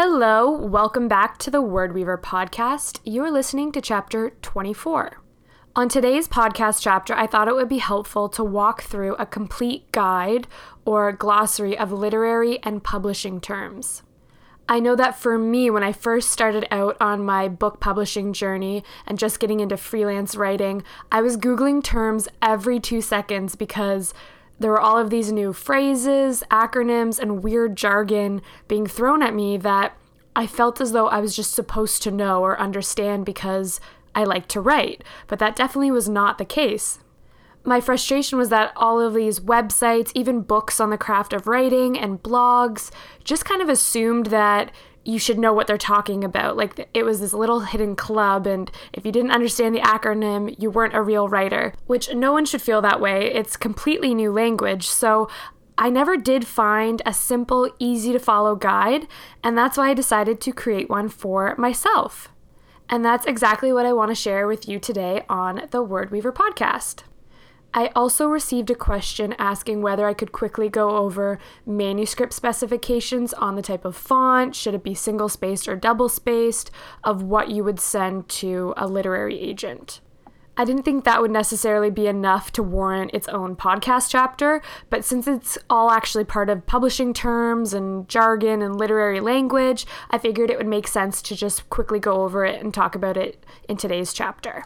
Hello, welcome back to the Word Weaver podcast. You're listening to chapter 24. On today's podcast chapter, I thought it would be helpful to walk through a complete guide or glossary of literary and publishing terms. I know that for me, when I first started out on my book publishing journey and just getting into freelance writing, I was Googling terms every two seconds because there were all of these new phrases, acronyms, and weird jargon being thrown at me that I felt as though I was just supposed to know or understand because I like to write, but that definitely was not the case. My frustration was that all of these websites, even books on the craft of writing and blogs, just kind of assumed that you should know what they're talking about. Like it was this little hidden club, and if you didn't understand the acronym, you weren't a real writer, which no one should feel that way. It's completely new language. So I never did find a simple, easy to follow guide, and that's why I decided to create one for myself. And that's exactly what I want to share with you today on the Word Weaver podcast. I also received a question asking whether I could quickly go over manuscript specifications on the type of font, should it be single spaced or double spaced, of what you would send to a literary agent. I didn't think that would necessarily be enough to warrant its own podcast chapter, but since it's all actually part of publishing terms and jargon and literary language, I figured it would make sense to just quickly go over it and talk about it in today's chapter.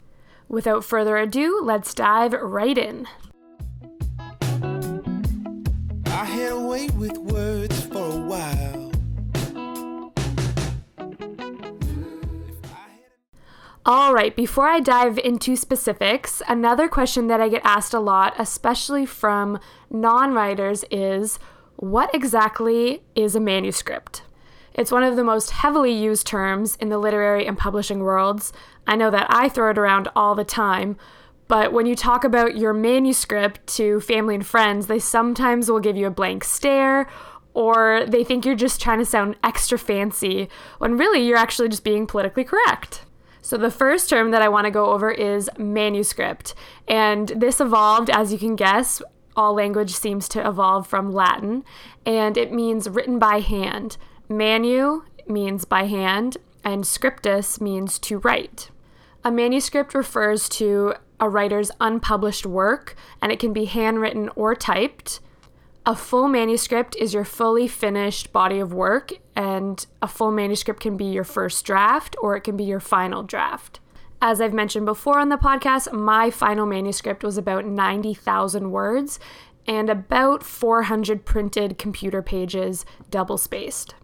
Without further ado, let's dive right in. I had with words for a while. All right, before I dive into specifics, another question that I get asked a lot, especially from non writers, is what exactly is a manuscript? It's one of the most heavily used terms in the literary and publishing worlds. I know that I throw it around all the time, but when you talk about your manuscript to family and friends, they sometimes will give you a blank stare or they think you're just trying to sound extra fancy when really you're actually just being politically correct. So, the first term that I want to go over is manuscript. And this evolved, as you can guess, all language seems to evolve from Latin, and it means written by hand. Manu means by hand, and scriptus means to write. A manuscript refers to a writer's unpublished work, and it can be handwritten or typed. A full manuscript is your fully finished body of work, and a full manuscript can be your first draft or it can be your final draft. As I've mentioned before on the podcast, my final manuscript was about 90,000 words and about 400 printed computer pages, double spaced.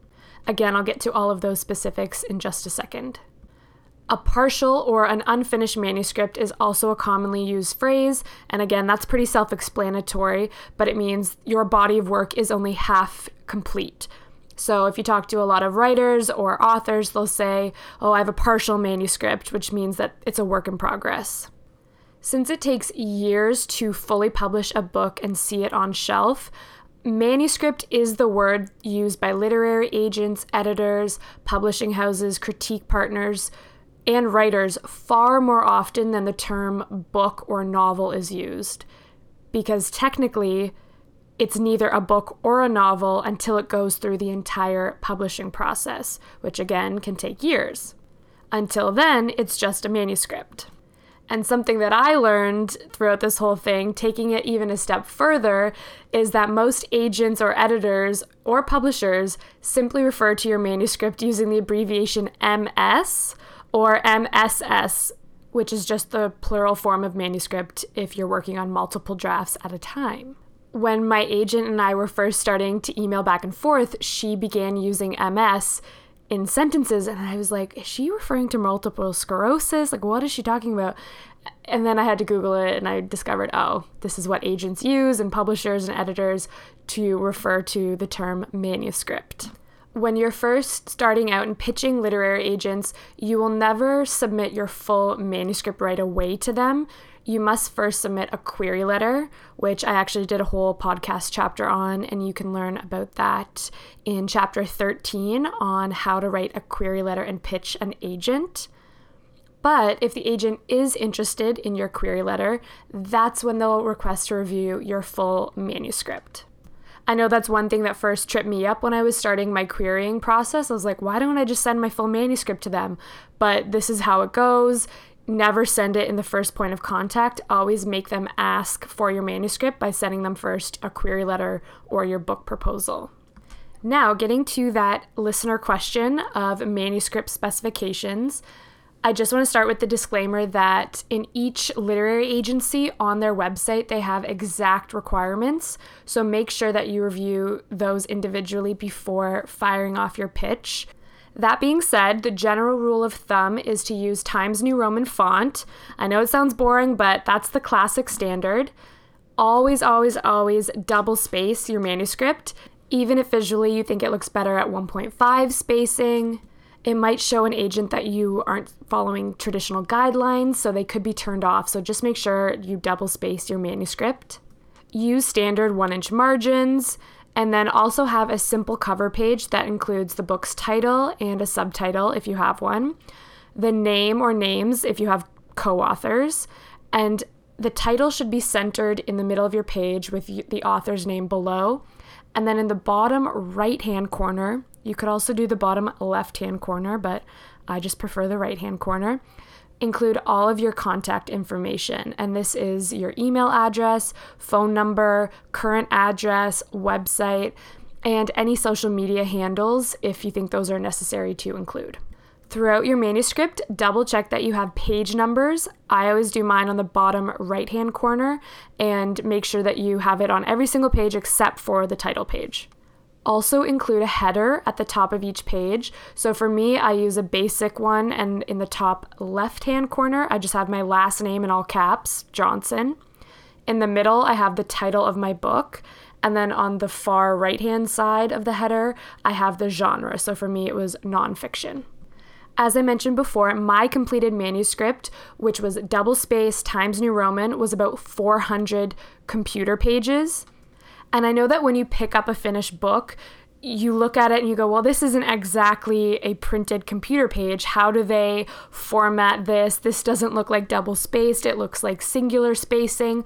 Again, I'll get to all of those specifics in just a second. A partial or an unfinished manuscript is also a commonly used phrase, and again, that's pretty self explanatory, but it means your body of work is only half complete. So, if you talk to a lot of writers or authors, they'll say, Oh, I have a partial manuscript, which means that it's a work in progress. Since it takes years to fully publish a book and see it on shelf, Manuscript is the word used by literary agents, editors, publishing houses, critique partners, and writers far more often than the term book or novel is used. Because technically, it's neither a book or a novel until it goes through the entire publishing process, which again can take years. Until then, it's just a manuscript. And something that I learned throughout this whole thing, taking it even a step further, is that most agents or editors or publishers simply refer to your manuscript using the abbreviation MS or MSS, which is just the plural form of manuscript if you're working on multiple drafts at a time. When my agent and I were first starting to email back and forth, she began using MS in sentences and I was like, is she referring to multiple sclerosis? Like what is she talking about? And then I had to Google it and I discovered, oh, this is what agents use and publishers and editors to refer to the term manuscript. When you're first starting out and pitching literary agents, you will never submit your full manuscript right away to them you must first submit a query letter, which I actually did a whole podcast chapter on, and you can learn about that in chapter 13 on how to write a query letter and pitch an agent. But if the agent is interested in your query letter, that's when they'll request to review your full manuscript. I know that's one thing that first tripped me up when I was starting my querying process. I was like, why don't I just send my full manuscript to them? But this is how it goes never send it in the first point of contact. Always make them ask for your manuscript by sending them first a query letter or your book proposal. Now, getting to that listener question of manuscript specifications, I just want to start with the disclaimer that in each literary agency on their website, they have exact requirements. So make sure that you review those individually before firing off your pitch. That being said, the general rule of thumb is to use Times New Roman font. I know it sounds boring, but that's the classic standard. Always, always, always double space your manuscript, even if visually you think it looks better at 1.5 spacing. It might show an agent that you aren't following traditional guidelines, so they could be turned off. So just make sure you double space your manuscript. Use standard one inch margins and then also have a simple cover page that includes the book's title and a subtitle if you have one, the name or names if you have co authors, and the title should be centered in the middle of your page with the author's name below. And then in the bottom right hand corner, you could also do the bottom left hand corner, but I just prefer the right hand corner include all of your contact information. And this is your email address, phone number, current address, website, and any social media handles if you think those are necessary to include. Throughout your manuscript, double check that you have page numbers. I always do mine on the bottom right hand corner and make sure that you have it on every single page except for the title page also include a header at the top of each page. So for me, I use a basic one, and in the top left hand corner, I just have my last name in all caps, Johnson. In the middle, I have the title of my book. And then on the far right hand side of the header, I have the genre. So for me, it was nonfiction. As I mentioned before, my completed manuscript, which was double space Times New Roman, was about 400 computer pages. And I know that when you pick up a finished book, you look at it and you go, well, this isn't exactly a printed computer page. How do they format this? This doesn't look like double spaced, it looks like singular spacing.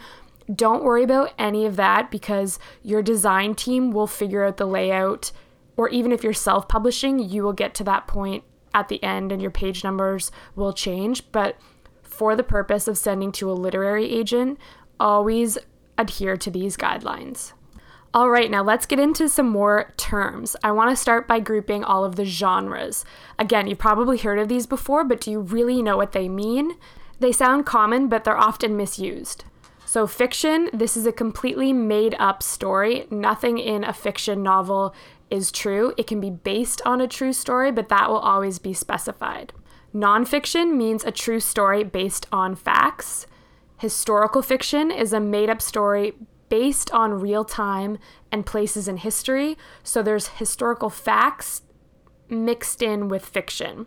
Don't worry about any of that because your design team will figure out the layout. Or even if you're self publishing, you will get to that point at the end and your page numbers will change. But for the purpose of sending to a literary agent, always adhere to these guidelines. All right, now let's get into some more terms. I want to start by grouping all of the genres. Again, you've probably heard of these before, but do you really know what they mean? They sound common, but they're often misused. So, fiction, this is a completely made up story. Nothing in a fiction novel is true. It can be based on a true story, but that will always be specified. Nonfiction means a true story based on facts. Historical fiction is a made up story based on real time and places in history. So there's historical facts mixed in with fiction.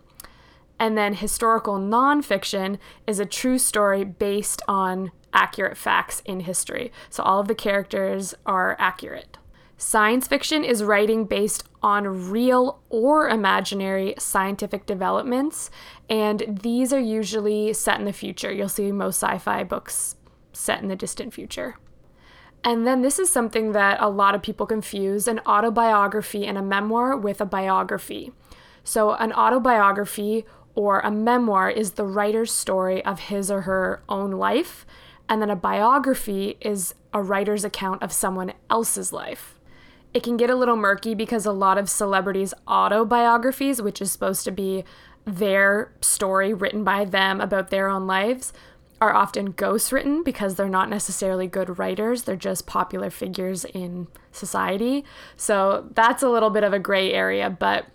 And then historical nonfiction is a true story based on accurate facts in history. So all of the characters are accurate. Science fiction is writing based on real or imaginary scientific developments, and these are usually set in the future. You'll see most sci fi books set in the distant future. And then this is something that a lot of people confuse an autobiography and a memoir with a biography. So, an autobiography or a memoir is the writer's story of his or her own life, and then a biography is a writer's account of someone else's life. It can get a little murky because a lot of celebrities' autobiographies, which is supposed to be their story written by them about their own lives, are often ghostwritten because they're not necessarily good writers. They're just popular figures in society. So that's a little bit of a gray area, but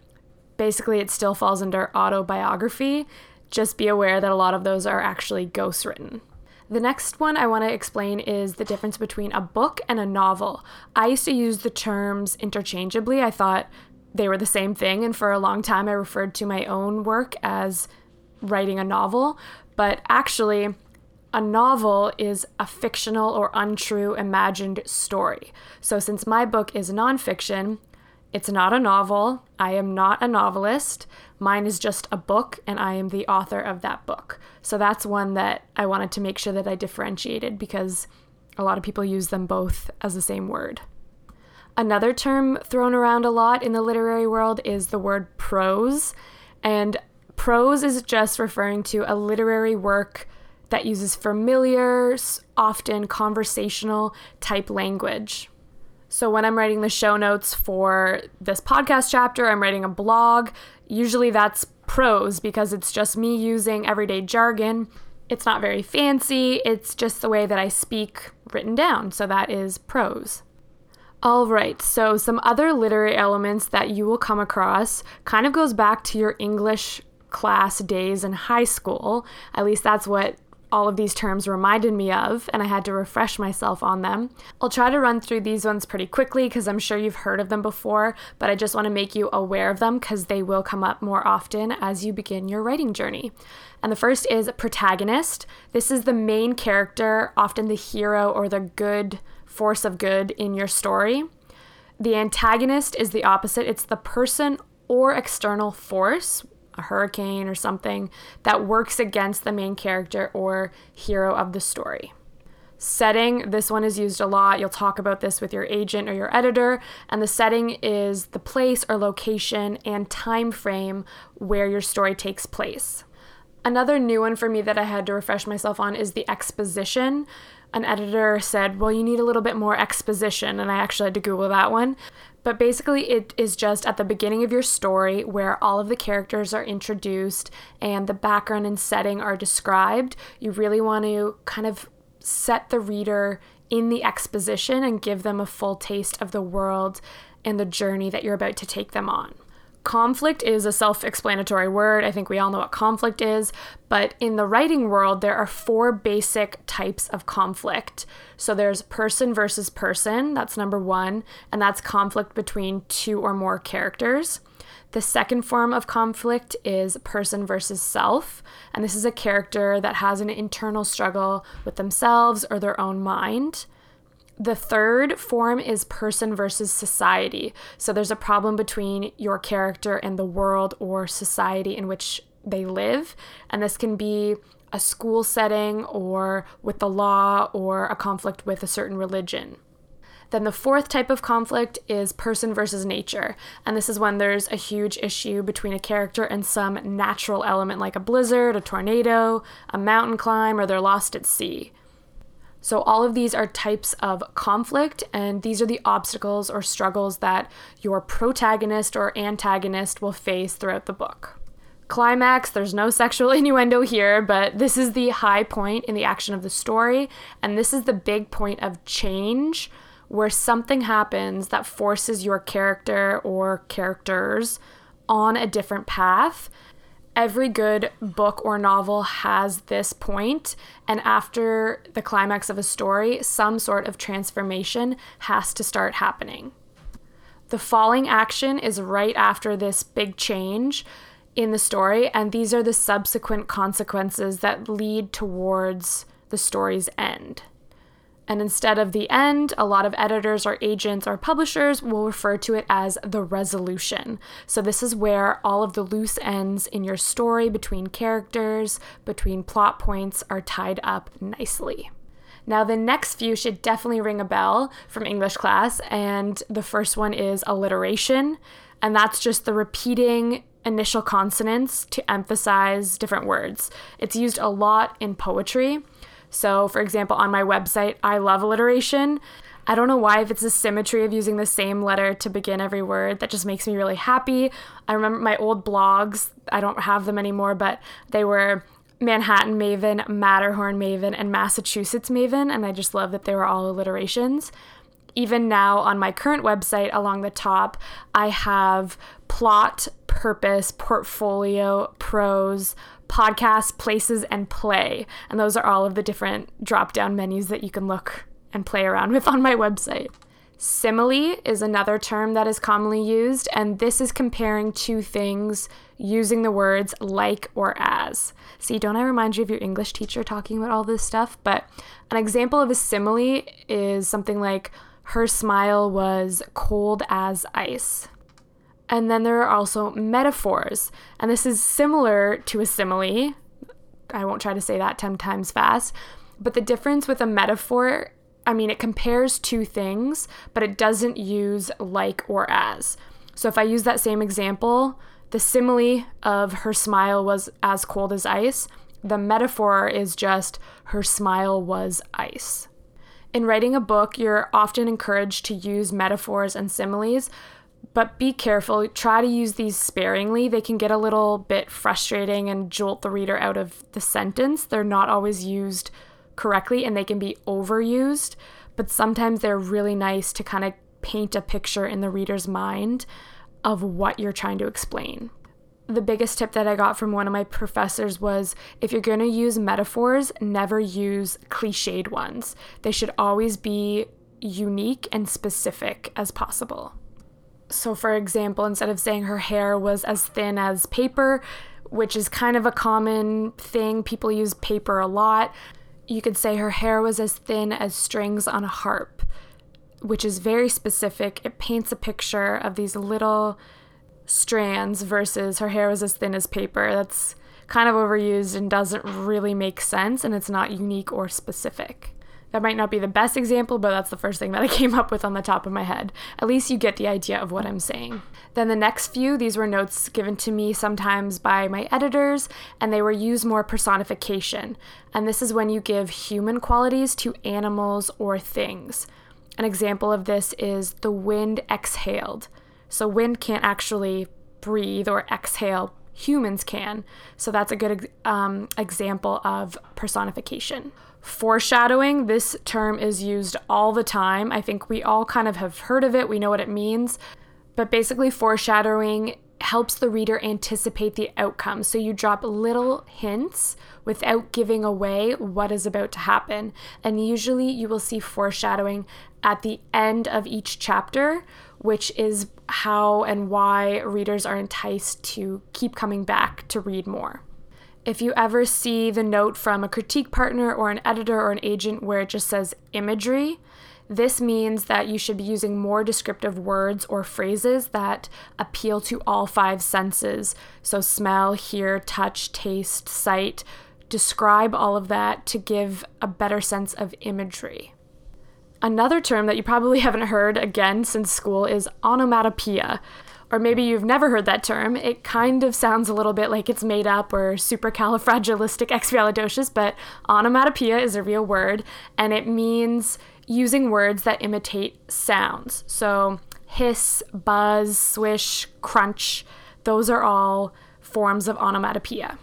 basically it still falls under autobiography. Just be aware that a lot of those are actually ghostwritten. The next one I want to explain is the difference between a book and a novel. I used to use the terms interchangeably. I thought they were the same thing, and for a long time I referred to my own work as writing a novel. But actually, a novel is a fictional or untrue imagined story. So, since my book is nonfiction, it's not a novel. I am not a novelist. Mine is just a book, and I am the author of that book. So, that's one that I wanted to make sure that I differentiated because a lot of people use them both as the same word. Another term thrown around a lot in the literary world is the word prose. And prose is just referring to a literary work that uses familiar, often conversational type language. So when I'm writing the show notes for this podcast chapter, I'm writing a blog. Usually that's prose because it's just me using everyday jargon. It's not very fancy, it's just the way that I speak written down. So that is prose. All right, so some other literary elements that you will come across kind of goes back to your English class days in high school. At least that's what all of these terms reminded me of, and I had to refresh myself on them. I'll try to run through these ones pretty quickly because I'm sure you've heard of them before, but I just want to make you aware of them because they will come up more often as you begin your writing journey. And the first is protagonist. This is the main character, often the hero or the good force of good in your story. The antagonist is the opposite, it's the person or external force, a hurricane or something that works against the main character or hero of the story. Setting, this one is used a lot. You'll talk about this with your agent or your editor, and the setting is the place or location and time frame where your story takes place. Another new one for me that I had to refresh myself on is the exposition. An editor said, Well, you need a little bit more exposition, and I actually had to Google that one. But basically, it is just at the beginning of your story where all of the characters are introduced and the background and setting are described. You really want to kind of set the reader in the exposition and give them a full taste of the world and the journey that you're about to take them on. Conflict is a self explanatory word. I think we all know what conflict is. But in the writing world, there are four basic types of conflict. So there's person versus person, that's number one, and that's conflict between two or more characters. The second form of conflict is person versus self, and this is a character that has an internal struggle with themselves or their own mind. The third form is person versus society. So there's a problem between your character and the world or society in which they live. And this can be a school setting or with the law or a conflict with a certain religion. Then the fourth type of conflict is person versus nature. And this is when there's a huge issue between a character and some natural element like a blizzard, a tornado, a mountain climb, or they're lost at sea. So, all of these are types of conflict, and these are the obstacles or struggles that your protagonist or antagonist will face throughout the book. Climax, there's no sexual innuendo here, but this is the high point in the action of the story, and this is the big point of change where something happens that forces your character or characters on a different path every good book or novel has this point, and after the climax of a story, some sort of transformation has to start happening. The falling action is right after this big change in the story, and these are the subsequent consequences that lead towards the story's end. And instead of the end, a lot of editors or agents or publishers will refer to it as the resolution. So, this is where all of the loose ends in your story between characters, between plot points, are tied up nicely. Now, the next few should definitely ring a bell from English class, and the first one is alliteration, and that's just the repeating initial consonants to emphasize different words. It's used a lot in poetry. So, for example, on my website, I love alliteration. I don't know why, if it's the symmetry of using the same letter to begin every word, that just makes me really happy. I remember my old blogs, I don't have them anymore, but they were Manhattan Maven, Matterhorn Maven, and Massachusetts Maven, and I just love that they were all alliterations. Even now on my current website, along the top, I have plot, purpose, portfolio, prose, podcast, places, and play. And those are all of the different drop down menus that you can look and play around with on my website. Simile is another term that is commonly used, and this is comparing two things using the words like or as. See, don't I remind you of your English teacher talking about all this stuff? But an example of a simile is something like, her smile was cold as ice. And then there are also metaphors, and this is similar to a simile. I won't try to say that 10 times fast, but the difference with a metaphor I mean, it compares two things, but it doesn't use like or as. So if I use that same example, the simile of her smile was as cold as ice, the metaphor is just her smile was ice. In writing a book, you're often encouraged to use metaphors and similes, but be careful. Try to use these sparingly. They can get a little bit frustrating and jolt the reader out of the sentence. They're not always used correctly and they can be overused, but sometimes they're really nice to kind of paint a picture in the reader's mind of what you're trying to explain. The biggest tip that I got from one of my professors was if you're going to use metaphors, never use cliched ones. They should always be unique and specific as possible. So, for example, instead of saying her hair was as thin as paper, which is kind of a common thing, people use paper a lot you could say her hair was as thin as strings on a harp, which is very specific. It paints a picture of these little strands versus her hair was as thin as paper. That's kind of overused and doesn't really make sense, and it's not unique or specific. That might not be the best example, but that's the first thing that I came up with on the top of my head. At least you get the idea of what I'm saying. Then the next few, these were notes given to me sometimes by my editors, and they were used more personification. And this is when you give human qualities to animals or things. An example of this is the wind exhaled. So, wind can't actually breathe or exhale, humans can. So, that's a good um, example of personification. Foreshadowing, this term is used all the time. I think we all kind of have heard of it, we know what it means. But basically, foreshadowing helps the reader anticipate the outcome. So you drop little hints without giving away what is about to happen. And usually you will see foreshadowing at the end of each chapter, which is how and why readers are enticed to keep coming back to read more. If you ever see the note from a critique partner or an editor or an agent where it just says imagery, this means that you should be using more descriptive words or phrases that appeal to all five senses. So, smell, hear, touch, taste, sight. Describe all of that to give a better sense of imagery. Another term that you probably haven't heard again since school is onomatopoeia or maybe you've never heard that term. It kind of sounds a little bit like it's made up or supercalifragilisticexpialidocious, but onomatopoeia is a real word and it means using words that imitate sounds. So, hiss, buzz, swish, crunch, those are all forms of onomatopoeia.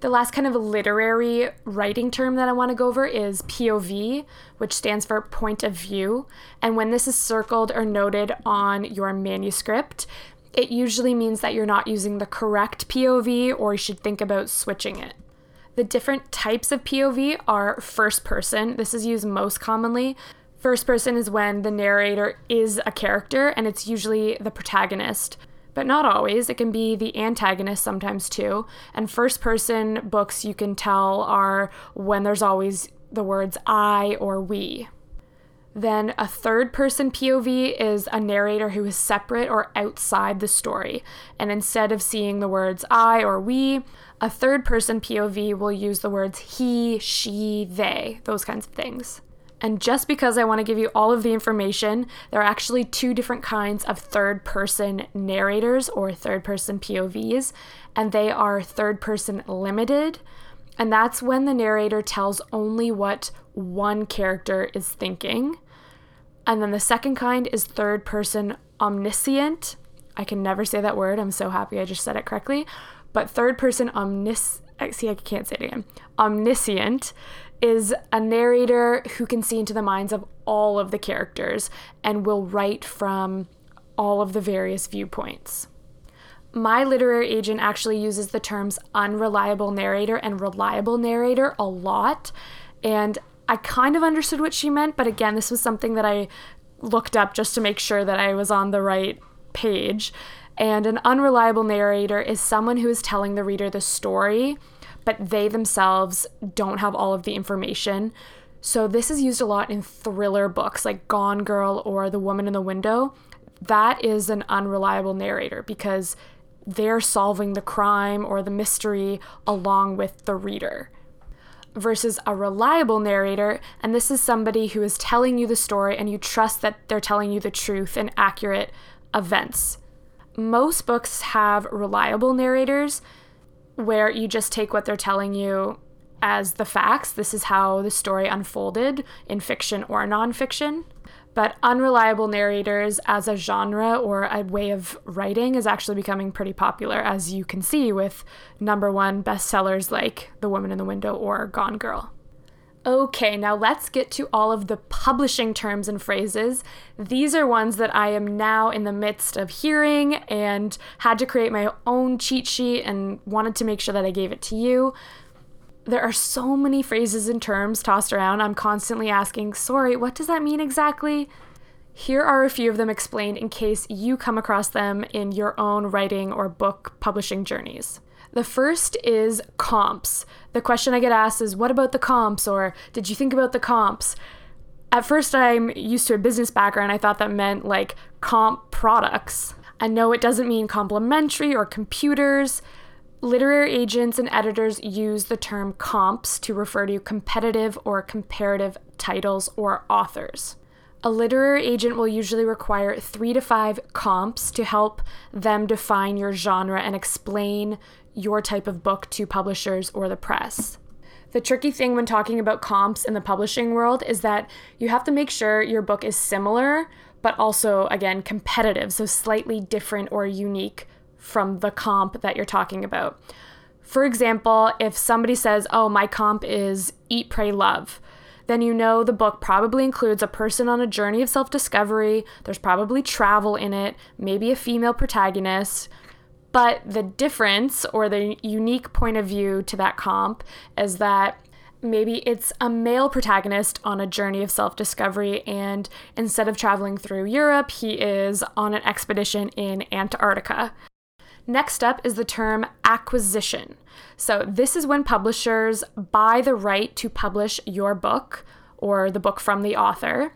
The last kind of literary writing term that I want to go over is POV, which stands for point of view. And when this is circled or noted on your manuscript, it usually means that you're not using the correct POV or you should think about switching it. The different types of POV are first person. This is used most commonly. First person is when the narrator is a character and it's usually the protagonist, but not always. It can be the antagonist sometimes too. And first person books you can tell are when there's always the words I or we. Then a third person POV is a narrator who is separate or outside the story. And instead of seeing the words I or we, a third person POV will use the words he, she, they, those kinds of things. And just because I want to give you all of the information, there are actually two different kinds of third person narrators or third person POVs, and they are third person limited. And that's when the narrator tells only what one character is thinking. And then the second kind is third person omniscient. I can never say that word. I'm so happy I just said it correctly. But third person omnis eh, see I can't say it again. Omniscient is a narrator who can see into the minds of all of the characters and will write from all of the various viewpoints. My literary agent actually uses the terms unreliable narrator and reliable narrator a lot. And I kind of understood what she meant, but again, this was something that I looked up just to make sure that I was on the right page. And an unreliable narrator is someone who is telling the reader the story but they themselves don't have all of the information. So this is used a lot in thriller books like Gone Girl or The Woman in the Window. That is an unreliable narrator because they're solving the crime or the mystery along with the reader. Versus a reliable narrator, and this is somebody who is telling you the story and you trust that they're telling you the truth and accurate events. Most books have reliable narrators, where you just take what they're telling you as the facts. This is how the story unfolded in fiction or nonfiction. But unreliable narrators as a genre or a way of writing is actually becoming pretty popular, as you can see with number one bestsellers like The Woman in the Window or Gone Girl. Okay, now let's get to all of the publishing terms and phrases. These are ones that I am now in the midst of hearing and had to create my own cheat sheet and wanted to make sure that I gave it to you. There are so many phrases and terms tossed around. I'm constantly asking, sorry, what does that mean exactly? Here are a few of them explained in case you come across them in your own writing or book publishing journeys. The first is comps. The question I get asked is, What about the comps? or Did you think about the comps? At first, I'm used to a business background. I thought that meant like comp products. I know it doesn't mean complementary or computers. Literary agents and editors use the term comps to refer to competitive or comparative titles or authors. A literary agent will usually require three to five comps to help them define your genre and explain your type of book to publishers or the press. The tricky thing when talking about comps in the publishing world is that you have to make sure your book is similar, but also, again, competitive, so slightly different or unique from the comp that you're talking about. For example, if somebody says, Oh, my comp is Eat, Pray, Love, then you know the book probably includes a person on a journey of self discovery. There's probably travel in it, maybe a female protagonist. But the difference or the unique point of view to that comp is that maybe it's a male protagonist on a journey of self discovery, and instead of traveling through Europe, he is on an expedition in Antarctica. Next up is the term acquisition. So, this is when publishers buy the right to publish your book or the book from the author.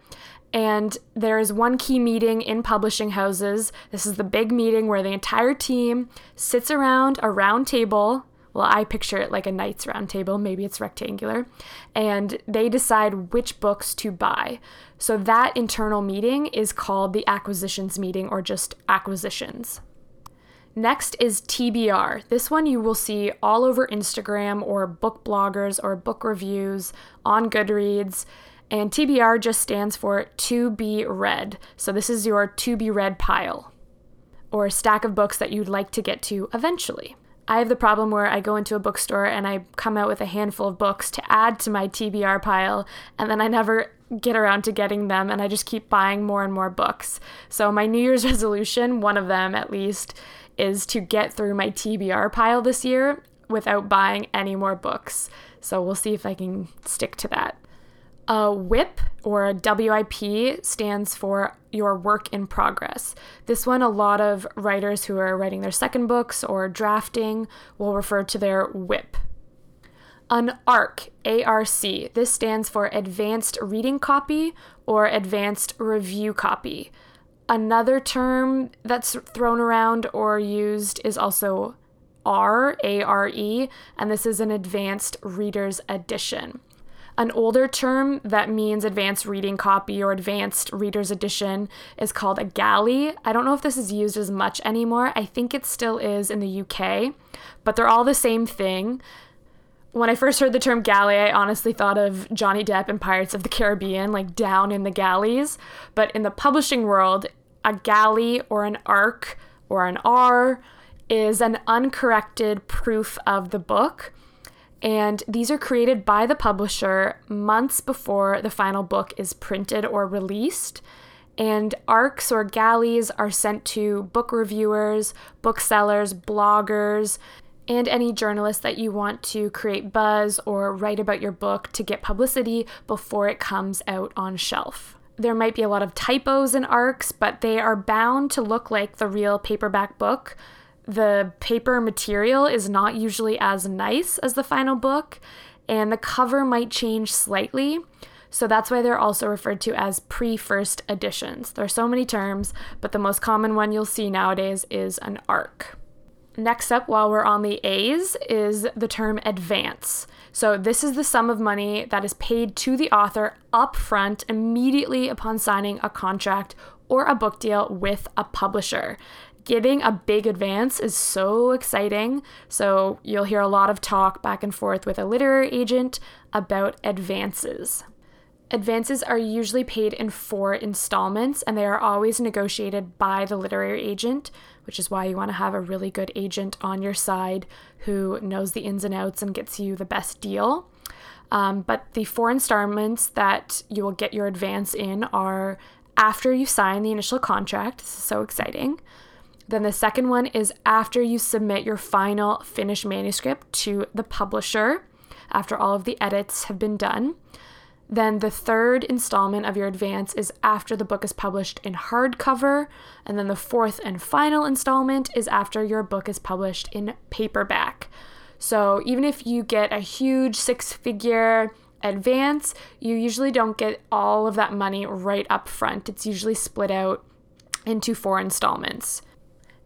And there is one key meeting in publishing houses. This is the big meeting where the entire team sits around a round table. Well, I picture it like a knight's round table, maybe it's rectangular, and they decide which books to buy. So that internal meeting is called the acquisitions meeting or just acquisitions. Next is TBR. This one you will see all over Instagram or book bloggers or book reviews on Goodreads. And TBR just stands for to be read. So this is your to be read pile or stack of books that you'd like to get to eventually. I have the problem where I go into a bookstore and I come out with a handful of books to add to my TBR pile, and then I never get around to getting them, and I just keep buying more and more books. So, my New Year's resolution, one of them at least, is to get through my TBR pile this year without buying any more books. So, we'll see if I can stick to that. A WIP or a WIP stands for your work in progress. This one, a lot of writers who are writing their second books or drafting will refer to their WIP. An ARC, ARC, this stands for Advanced Reading Copy or Advanced Review Copy. Another term that's thrown around or used is also R, A R E, and this is an Advanced Reader's Edition. An older term that means advanced reading copy or advanced reader's edition is called a galley. I don't know if this is used as much anymore. I think it still is in the UK, but they're all the same thing. When I first heard the term galley, I honestly thought of Johnny Depp and Pirates of the Caribbean, like down in the galleys. But in the publishing world, a galley or an arc or an R is an uncorrected proof of the book. And these are created by the publisher months before the final book is printed or released. And arcs or galleys are sent to book reviewers, booksellers, bloggers, and any journalist that you want to create buzz or write about your book to get publicity before it comes out on shelf. There might be a lot of typos in arcs, but they are bound to look like the real paperback book the paper material is not usually as nice as the final book, and the cover might change slightly. So that's why they're also referred to as pre first editions. There are so many terms, but the most common one you'll see nowadays is an arc. Next up, while we're on the A's, is the term advance. So, this is the sum of money that is paid to the author upfront immediately upon signing a contract or a book deal with a publisher getting a big advance is so exciting. So you'll hear a lot of talk back and forth with a literary agent about advances. Advances are usually paid in four installments and they are always negotiated by the literary agent, which is why you want to have a really good agent on your side who knows the ins and outs and gets you the best deal. Um, but the four installments that you will get your advance in are after you sign the initial contract. This is so exciting. Then the second one is after you submit your final finished manuscript to the publisher, after all of the edits have been done. Then the third installment of your advance is after the book is published in hardcover. And then the fourth and final installment is after your book is published in paperback. So even if you get a huge six figure advance, you usually don't get all of that money right up front. It's usually split out into four installments.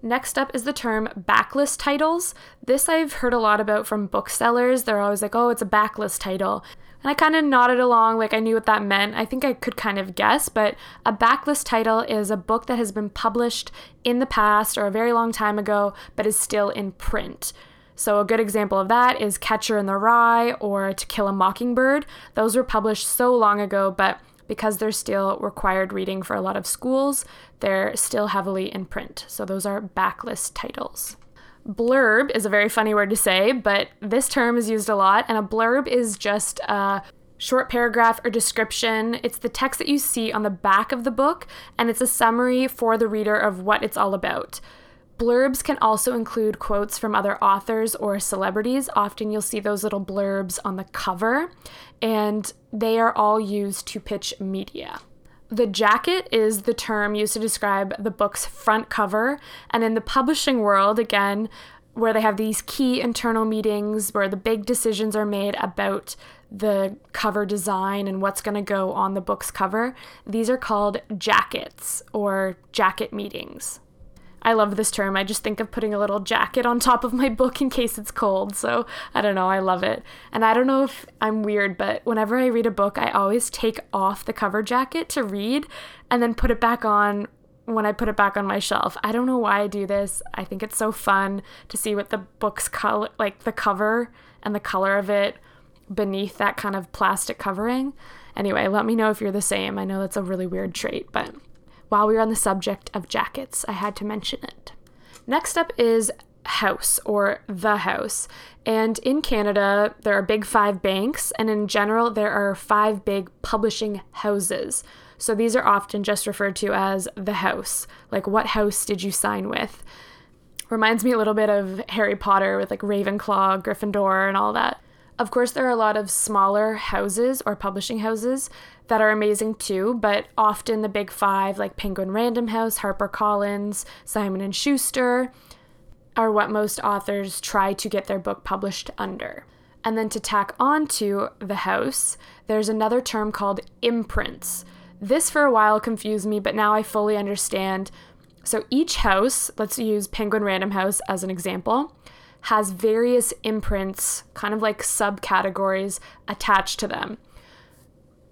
Next up is the term backlist titles. This I've heard a lot about from booksellers. They're always like, oh, it's a backlist title. And I kind of nodded along like I knew what that meant. I think I could kind of guess, but a backlist title is a book that has been published in the past or a very long time ago, but is still in print. So, a good example of that is Catcher in the Rye or To Kill a Mockingbird. Those were published so long ago, but because they're still required reading for a lot of schools, they're still heavily in print. So those are backlist titles. Blurb is a very funny word to say, but this term is used a lot, and a blurb is just a short paragraph or description. It's the text that you see on the back of the book, and it's a summary for the reader of what it's all about. Blurbs can also include quotes from other authors or celebrities. Often you'll see those little blurbs on the cover, and they are all used to pitch media. The jacket is the term used to describe the book's front cover, and in the publishing world, again, where they have these key internal meetings where the big decisions are made about the cover design and what's going to go on the book's cover, these are called jackets or jacket meetings. I love this term. I just think of putting a little jacket on top of my book in case it's cold. So I don't know. I love it. And I don't know if I'm weird, but whenever I read a book, I always take off the cover jacket to read and then put it back on when I put it back on my shelf. I don't know why I do this. I think it's so fun to see what the book's color, like the cover and the color of it beneath that kind of plastic covering. Anyway, let me know if you're the same. I know that's a really weird trait, but while we were on the subject of jackets, I had to mention it. Next up is house or the house. And in Canada, there are big five banks, and in general, there are five big publishing houses. So these are often just referred to as the house. Like, what house did you sign with? Reminds me a little bit of Harry Potter with like Ravenclaw, Gryffindor, and all that. Of course, there are a lot of smaller houses or publishing houses that are amazing too, but often the big five like Penguin Random House, HarperCollins, Simon and Schuster are what most authors try to get their book published under. And then to tack on to the house, there's another term called imprints. This for a while confused me, but now I fully understand. So each house, let's use Penguin Random House as an example, has various imprints, kind of like subcategories attached to them.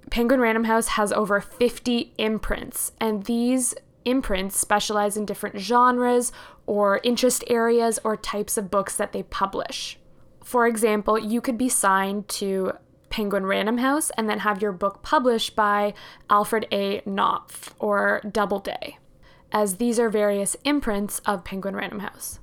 Penguin Random House has over 50 imprints, and these imprints specialize in different genres or interest areas or types of books that they publish. For example, you could be signed to Penguin Random House and then have your book published by Alfred A. Knopf or Doubleday, as these are various imprints of Penguin Random House.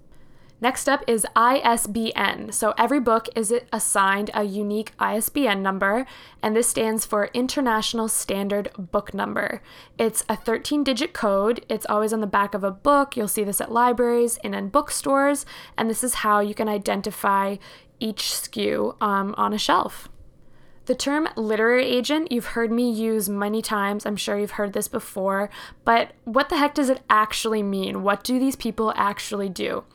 Next up is ISBN. So every book is assigned a unique ISBN number, and this stands for International Standard Book Number. It's a 13 digit code. It's always on the back of a book. You'll see this at libraries and in bookstores, and this is how you can identify each SKU um, on a shelf. The term literary agent, you've heard me use many times. I'm sure you've heard this before, but what the heck does it actually mean? What do these people actually do?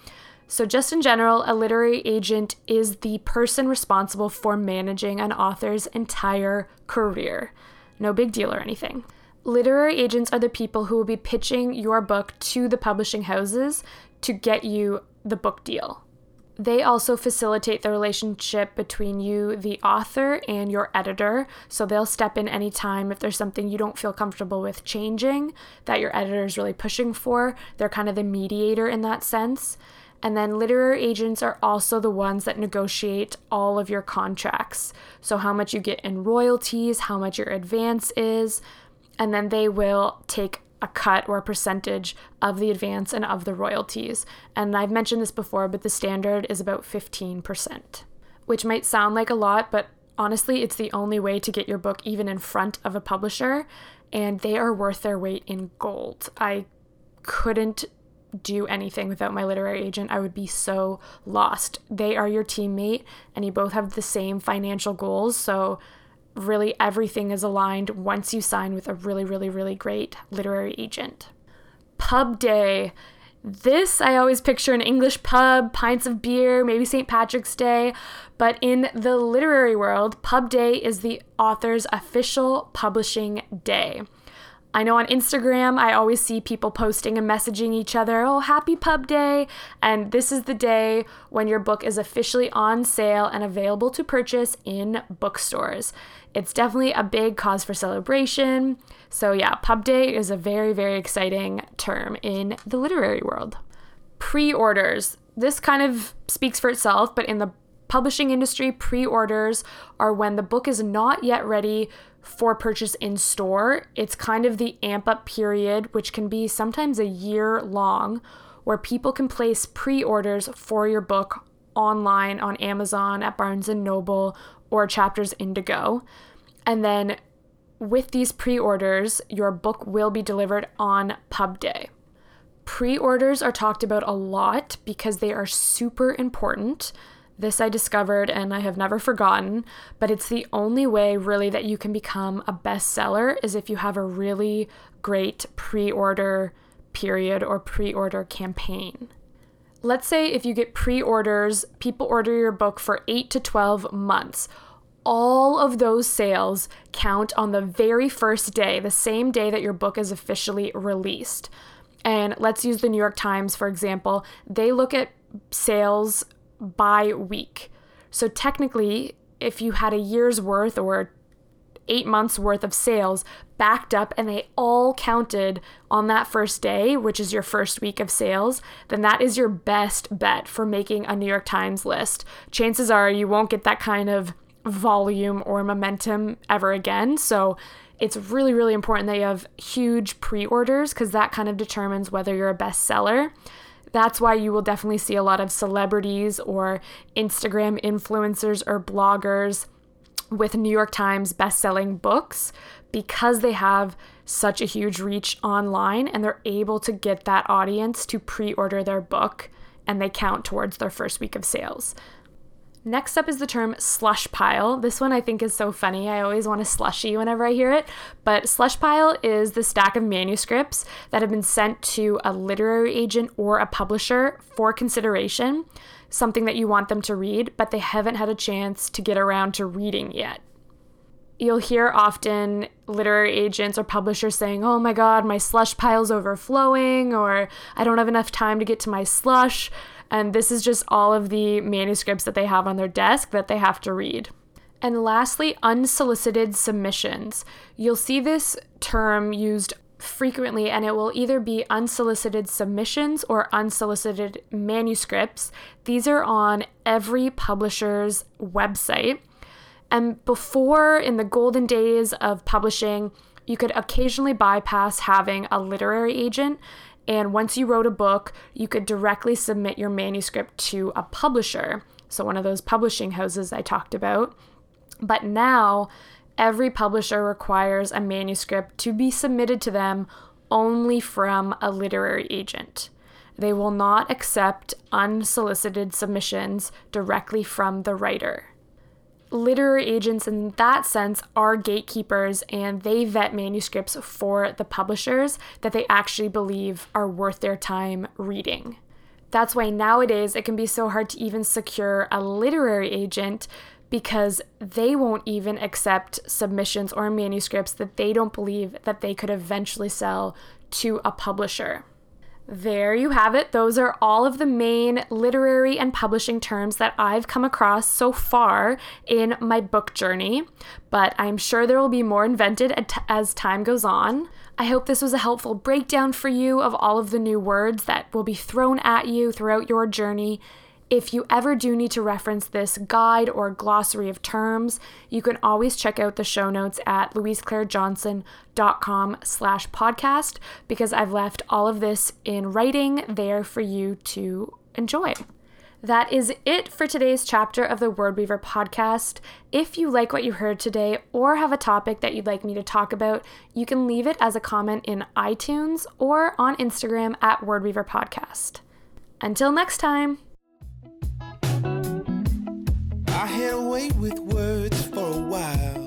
So, just in general, a literary agent is the person responsible for managing an author's entire career. No big deal or anything. Literary agents are the people who will be pitching your book to the publishing houses to get you the book deal. They also facilitate the relationship between you, the author, and your editor. So they'll step in anytime if there's something you don't feel comfortable with changing that your editor is really pushing for. They're kind of the mediator in that sense. And then literary agents are also the ones that negotiate all of your contracts. So, how much you get in royalties, how much your advance is, and then they will take a cut or a percentage of the advance and of the royalties. And I've mentioned this before, but the standard is about 15%, which might sound like a lot, but honestly, it's the only way to get your book even in front of a publisher, and they are worth their weight in gold. I couldn't do anything without my literary agent. I would be so lost. They are your teammate, and you both have the same financial goals. So, really, everything is aligned once you sign with a really, really, really great literary agent. Pub day. This I always picture an English pub, pints of beer, maybe St. Patrick's Day. But in the literary world, Pub Day is the author's official publishing day. I know on Instagram, I always see people posting and messaging each other, oh, happy pub day. And this is the day when your book is officially on sale and available to purchase in bookstores. It's definitely a big cause for celebration. So, yeah, pub day is a very, very exciting term in the literary world. Pre orders. This kind of speaks for itself, but in the publishing industry, pre orders are when the book is not yet ready for purchase in store. It's kind of the amp up period, which can be sometimes a year long, where people can place pre orders for your book online on Amazon, at Barnes and Noble, or Chapters Indigo. And then with these pre orders, your book will be delivered on pub day. Pre orders are talked about a lot because they are super important. This I discovered and I have never forgotten, but it's the only way really that you can become a bestseller is if you have a really great pre order period or pre order campaign. Let's say if you get pre orders, people order your book for 8 to 12 months. All of those sales count on the very first day, the same day that your book is officially released. And let's use the New York Times, for example. They look at sales by week. So technically, if you had a year's worth or eight months worth of sales backed up and they all counted on that first day, which is your first week of sales, then that is your best bet for making a New York Times list. Chances are you won't get that kind of volume or momentum ever again. So it's really, really important that you have huge pre orders because that kind of determines whether you're a bestseller. That's why you will definitely see a lot of celebrities or Instagram influencers or bloggers with New York Times best-selling books because they have such a huge reach online and they're able to get that audience to pre-order their book and they count towards their first week of sales. Next up is the term slush pile. This one I think is so funny. I always want to slushy whenever I hear it. But slush pile is the stack of manuscripts that have been sent to a literary agent or a publisher for consideration, something that you want them to read, but they haven't had a chance to get around to reading yet. You'll hear often literary agents or publishers saying, Oh my God, my slush pile's overflowing, or I don't have enough time to get to my slush. And this is just all of the manuscripts that they have on their desk that they have to read. And lastly, unsolicited submissions. You'll see this term used frequently, and it will either be unsolicited submissions or unsolicited manuscripts. These are on every publisher's website. And before, in the golden days of publishing, you could occasionally bypass having a literary agent. And once you wrote a book, you could directly submit your manuscript to a publisher. So, one of those publishing houses I talked about. But now, every publisher requires a manuscript to be submitted to them only from a literary agent. They will not accept unsolicited submissions directly from the writer. Literary agents, in that sense, are gatekeepers and they vet manuscripts for the publishers that they actually believe are worth their time reading. That's why nowadays it can be so hard to even secure a literary agent because they won't even accept submissions or manuscripts that they don't believe that they could eventually sell to a publisher. There you have it. Those are all of the main literary and publishing terms that I've come across so far in my book journey, but I'm sure there will be more invented as time goes on. I hope this was a helpful breakdown for you of all of the new words that will be thrown at you throughout your journey if you ever do need to reference this guide or glossary of terms, you can always check out the show notes at louiseclairejohnson.com slash podcast because I've left all of this in writing there for you to enjoy. That is it for today's chapter of the Word Weaver podcast. If you like what you heard today or have a topic that you'd like me to talk about, you can leave it as a comment in iTunes or on Instagram at Word Weaver Podcast. Until next time. I had to wait with words for a while.